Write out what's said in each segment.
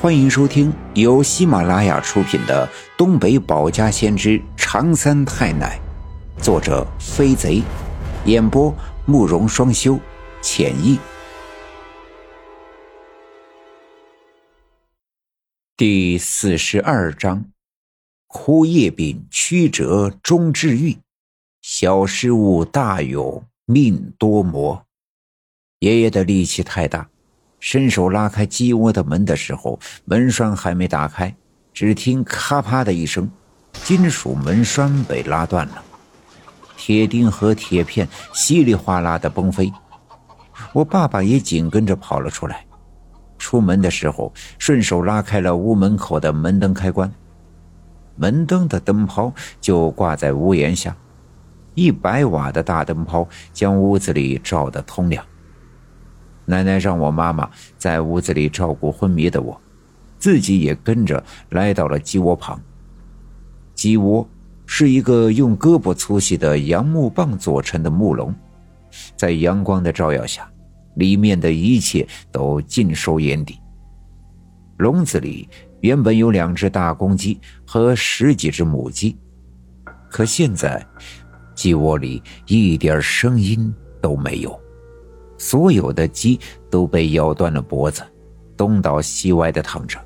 欢迎收听由喜马拉雅出品的《东北保家先知长三太奶》，作者飞贼，演播慕容双修，浅意。第四十二章：枯叶柄曲折终治愈，小失误大勇命多磨。爷爷的力气太大。伸手拉开鸡窝的门的时候，门栓还没打开，只听咔啪的一声，金属门栓被拉断了，铁钉和铁片稀里哗啦的崩飞。我爸爸也紧跟着跑了出来。出门的时候，顺手拉开了屋门口的门灯开关，门灯的灯泡就挂在屋檐下，一百瓦的大灯泡将屋子里照得通亮。奶奶让我妈妈在屋子里照顾昏迷的我，自己也跟着来到了鸡窝旁。鸡窝是一个用胳膊粗细的杨木棒做成的木笼，在阳光的照耀下，里面的一切都尽收眼底。笼子里原本有两只大公鸡和十几只母鸡，可现在鸡窝里一点声音都没有。所有的鸡都被咬断了脖子，东倒西歪的躺着，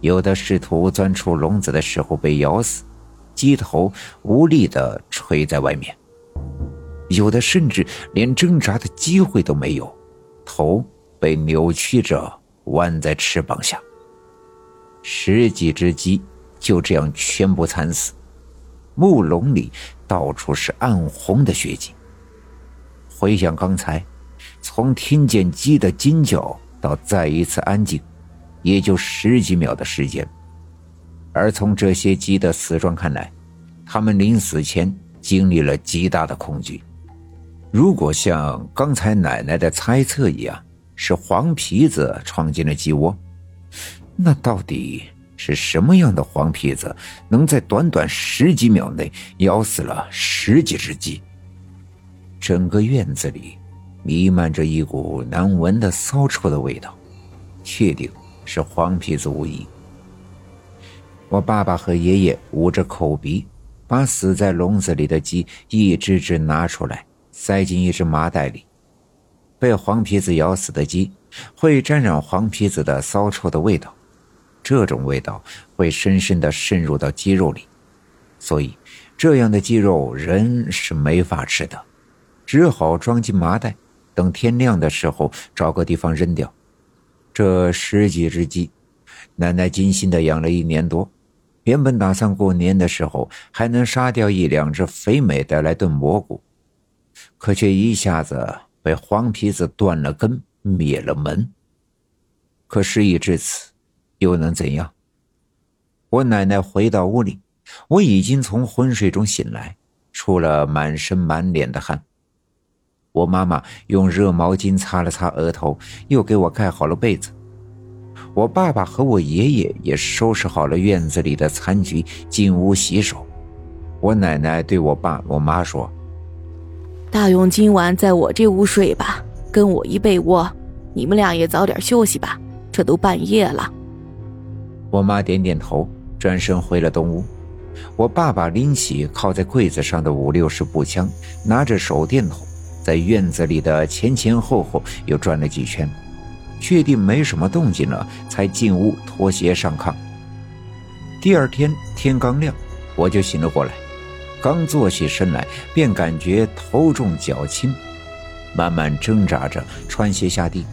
有的试图钻出笼子的时候被咬死，鸡头无力的垂在外面；有的甚至连挣扎的机会都没有，头被扭曲着弯在翅膀下。十几只鸡就这样全部惨死，木笼里到处是暗红的血迹。回想刚才。从听见鸡的惊叫到再一次安静，也就十几秒的时间。而从这些鸡的死状看来，他们临死前经历了极大的恐惧。如果像刚才奶奶的猜测一样，是黄皮子闯进了鸡窝，那到底是什么样的黄皮子，能在短短十几秒内咬死了十几只鸡？整个院子里。弥漫着一股难闻的骚臭的味道，确定是黄皮子无疑。我爸爸和爷爷捂着口鼻，把死在笼子里的鸡一只只拿出来，塞进一只麻袋里。被黄皮子咬死的鸡会沾染黄皮子的骚臭的味道，这种味道会深深的渗入到鸡肉里，所以这样的鸡肉人是没法吃的，只好装进麻袋。等天亮的时候，找个地方扔掉。这十几只鸡，奶奶精心的养了一年多，原本打算过年的时候还能杀掉一两只肥美的来炖蘑菇，可却一下子被黄皮子断了根，灭了门。可事已至此，又能怎样？我奶奶回到屋里，我已经从昏睡中醒来，出了满身满脸的汗。我妈妈用热毛巾擦了擦额头，又给我盖好了被子。我爸爸和我爷爷也收拾好了院子里的残局，进屋洗手。我奶奶对我爸、我妈说：“大勇今晚在我这屋睡吧，跟我一被窝。你们俩也早点休息吧，这都半夜了。”我妈点点头，转身回了东屋。我爸爸拎起靠在柜子上的五六式步枪，拿着手电筒。在院子里的前前后后又转了几圈，确定没什么动静了，才进屋脱鞋上炕。第二天天刚亮，我就醒了过来，刚坐起身来，便感觉头重脚轻，慢慢挣扎着穿鞋下地，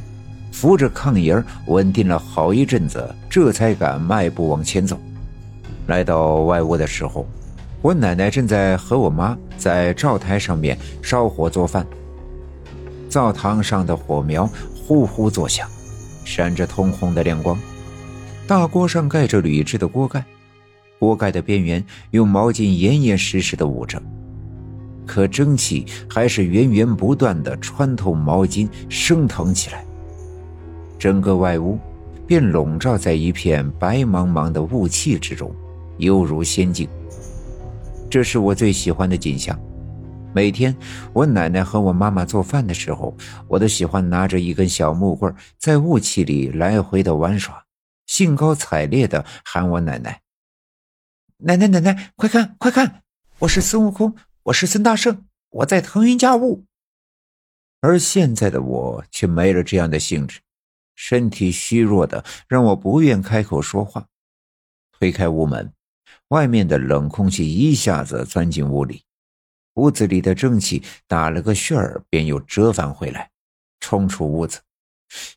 扶着炕沿稳定了好一阵子，这才敢迈步往前走。来到外屋的时候，我奶奶正在和我妈在灶台上面烧火做饭。灶堂上的火苗呼呼作响，闪着通红的亮光。大锅上盖着铝制的锅盖，锅盖的边缘用毛巾严严实实的捂着，可蒸汽还是源源不断的穿透毛巾升腾起来。整个外屋便笼罩在一片白茫茫的雾气之中，犹如仙境。这是我最喜欢的景象。每天，我奶奶和我妈妈做饭的时候，我都喜欢拿着一根小木棍，在雾气里来回的玩耍，兴高采烈的喊我奶奶：“奶奶，奶奶，快看，快看！我是孙悟空，我是孙大圣，我在腾云驾雾。”而现在的我却没了这样的兴致，身体虚弱的让我不愿开口说话。推开屋门，外面的冷空气一下子钻进屋里，屋子里的蒸汽打了个旋儿，便又折返回来，冲出屋子，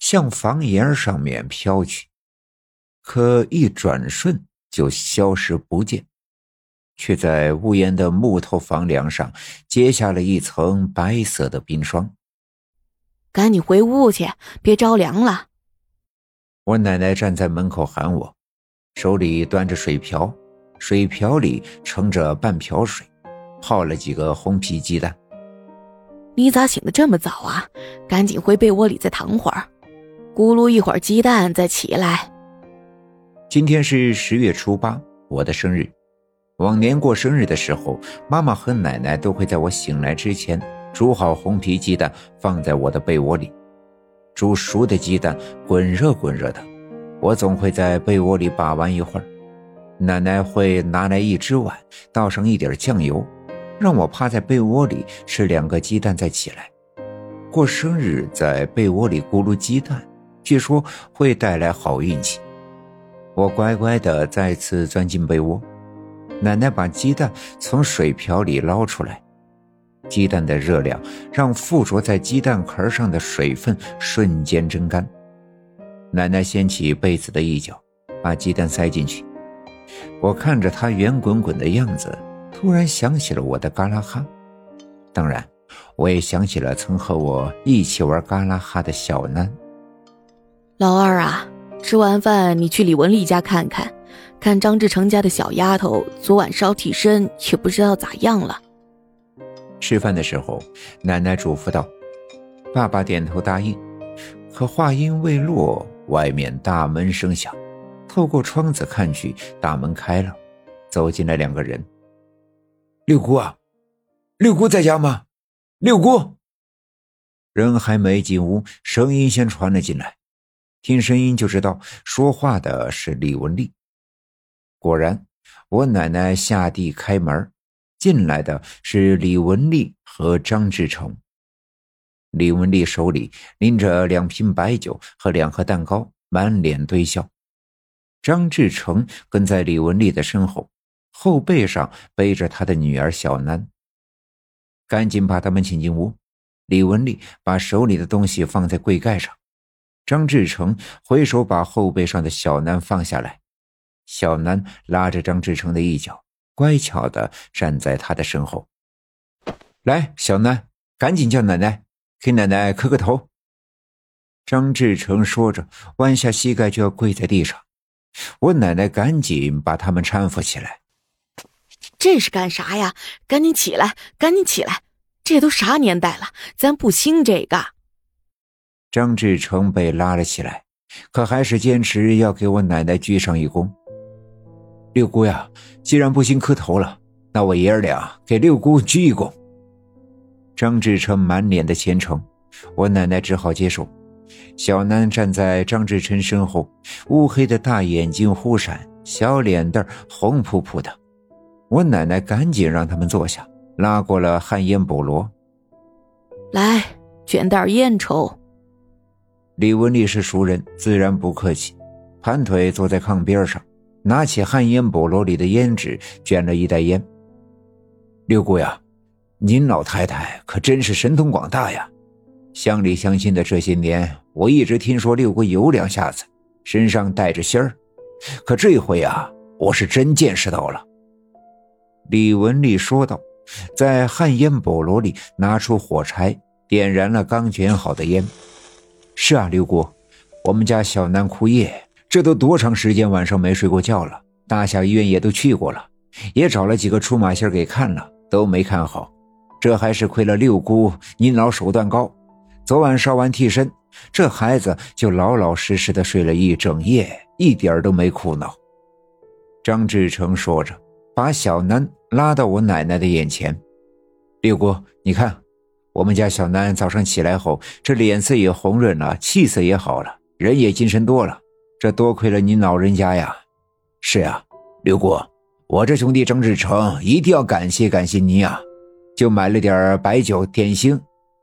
向房檐上面飘去。可一转瞬就消失不见，却在屋檐的木头房梁上结下了一层白色的冰霜。赶紧回屋去，别着凉了。我奶奶站在门口喊我。手里端着水瓢，水瓢里盛着半瓢水，泡了几个红皮鸡蛋。你咋醒得这么早啊？赶紧回被窝里再躺会儿，咕噜一会儿鸡蛋再起来。今天是十月初八，我的生日。往年过生日的时候，妈妈和奶奶都会在我醒来之前煮好红皮鸡蛋，放在我的被窝里。煮熟的鸡蛋滚热滚热的。我总会在被窝里把玩一会儿，奶奶会拿来一只碗，倒上一点酱油，让我趴在被窝里吃两个鸡蛋再起来。过生日在被窝里咕噜鸡蛋，据说会带来好运气。我乖乖的再次钻进被窝，奶奶把鸡蛋从水瓢里捞出来，鸡蛋的热量让附着在鸡蛋壳上的水分瞬间蒸干。奶奶掀起被子的一角，把鸡蛋塞进去。我看着它圆滚滚的样子，突然想起了我的嘎啦哈。当然，我也想起了曾和我一起玩嘎啦哈的小南。老二啊，吃完饭你去李文丽家看看，看张志成家的小丫头昨晚烧替身，也不知道咋样了。吃饭的时候，奶奶嘱咐道：“爸爸点头答应。”可话音未落。外面大门声响，透过窗子看去，大门开了，走进来两个人。六姑啊，六姑在家吗？六姑。人还没进屋，声音先传了进来，听声音就知道说话的是李文丽。果然，我奶奶下地开门，进来的是李文丽和张志成。李文丽手里拎着两瓶白酒和两盒蛋糕，满脸堆笑。张志成跟在李文丽的身后，后背上背着他的女儿小楠。赶紧把他们请进屋。李文丽把手里的东西放在柜盖上，张志成挥手把后背上的小楠放下来。小楠拉着张志成的一脚，乖巧的站在他的身后。来，小楠，赶紧叫奶奶。给奶奶磕个头。张志成说着，弯下膝盖就要跪在地上。我奶奶赶紧把他们搀扶起来。这是干啥呀？赶紧起来，赶紧起来！这都啥年代了，咱不兴这个。张志成被拉了起来，可还是坚持要给我奶奶鞠上一躬。六姑呀，既然不兴磕头了，那我爷儿俩给六姑鞠一躬。张志成满脸的虔诚，我奶奶只好接受。小南站在张志成身后，乌黑的大眼睛忽闪，小脸蛋红扑扑的。我奶奶赶紧让他们坐下，拉过了旱烟菠萝，来卷袋烟抽。李文丽是熟人，自然不客气，盘腿坐在炕边上，拿起旱烟菠萝里的烟纸，卷了一袋烟。六姑呀。您老太太可真是神通广大呀！乡里乡亲的这些年，我一直听说六姑有两下子，身上带着仙儿，可这回啊，我是真见识到了。李文丽说道，在旱烟菠萝里拿出火柴，点燃了刚卷好的烟。是啊，六姑，我们家小南哭夜，这都多长时间晚上没睡过觉了？大小医院也都去过了，也找了几个出马仙给看了，都没看好。这还是亏了六姑您老手段高，昨晚烧完替身，这孩子就老老实实的睡了一整夜，一点都没哭闹。张志成说着，把小南拉到我奶奶的眼前：“六姑，你看，我们家小南早上起来后，这脸色也红润了，气色也好了，人也精神多了。这多亏了您老人家呀。是呀，六姑，我这兄弟张志成一定要感谢感谢您啊！就买了点白酒点心，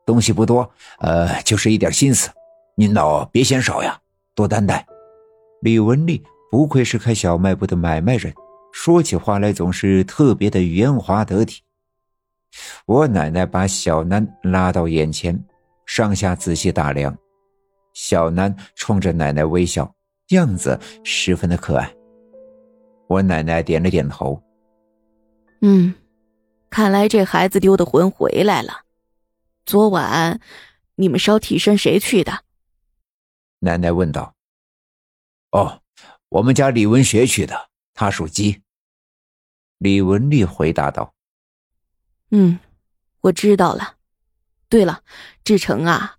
东西不多，呃，就是一点心思，您老别嫌少呀，多担待。李文丽不愧是开小卖部的买卖人，说起话来总是特别的圆滑得体。我奶奶把小南拉到眼前，上下仔细打量。小南冲着奶奶微笑，样子十分的可爱。我奶奶点了点头。嗯，看来这孩子丢的魂回来了。昨晚你们烧替身谁去的？奶奶问道。哦，我们家李文学去的，他属鸡。李文丽回答道。嗯，我知道了。对了，志成啊。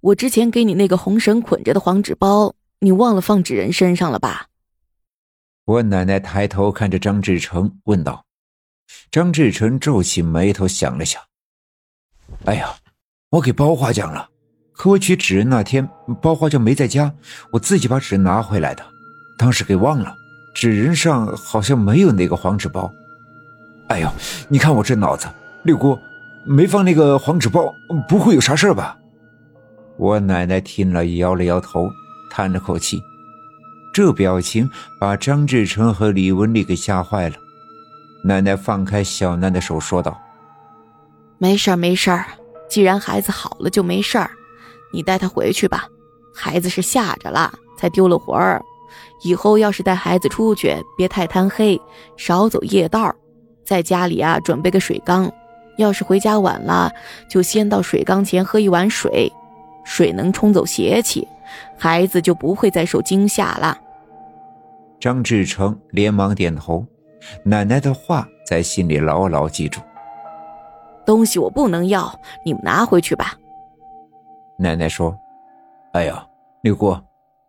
我之前给你那个红绳捆着的黄纸包，你忘了放纸人身上了吧？我奶奶抬头看着张志成问道。张志成皱起眉头想了想：“哎呀，我给包花讲了，可我取纸人那天包花就没在家，我自己把纸拿回来的，当时给忘了。纸人上好像没有那个黄纸包。哎呦，你看我这脑子，六姑没放那个黄纸包，不会有啥事吧？”我奶奶听了，摇了摇头，叹了口气。这表情把张志成和李文丽给吓坏了。奶奶放开小楠的手，说道：“没事儿，没事儿。既然孩子好了，就没事儿。你带他回去吧。孩子是吓着了，才丢了魂儿。以后要是带孩子出去，别太贪黑，少走夜道。在家里啊，准备个水缸。要是回家晚了，就先到水缸前喝一碗水。”水能冲走邪气，孩子就不会再受惊吓了。张志成连忙点头，奶奶的话在心里牢牢记住。东西我不能要，你们拿回去吧。奶奶说：“哎呀，六姑，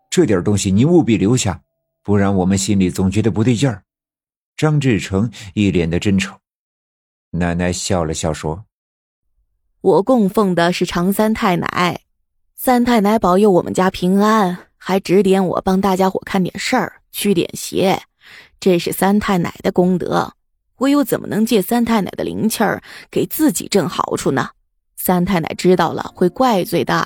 这点东西你务必留下，不然我们心里总觉得不对劲儿。”张志成一脸的真诚。奶奶笑了笑说：“我供奉的是常三太奶。”三太奶保佑我们家平安，还指点我帮大家伙看点事儿、驱点邪，这是三太奶的功德。我又怎么能借三太奶的灵气儿给自己挣好处呢？三太奶知道了会怪罪的。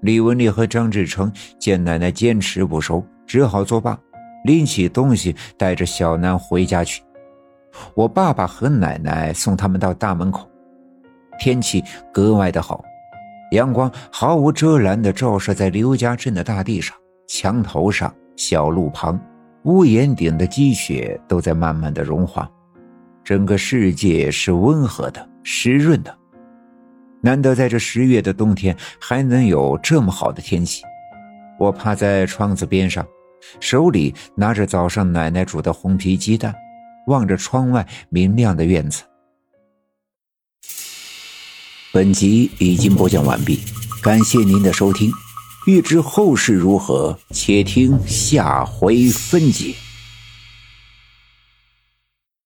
李文丽和张志成见奶奶坚持不收，只好作罢，拎起东西带着小南回家去。我爸爸和奶奶送他们到大门口，天气格外的好。阳光毫无遮拦地照射在刘家镇的大地上，墙头上、小路旁、屋檐顶的积雪都在慢慢的融化，整个世界是温和的、湿润的。难得在这十月的冬天还能有这么好的天气。我趴在窗子边上，手里拿着早上奶奶煮的红皮鸡蛋，望着窗外明亮的院子。本集已经播讲完毕，感谢您的收听。欲知后事如何，且听下回分解。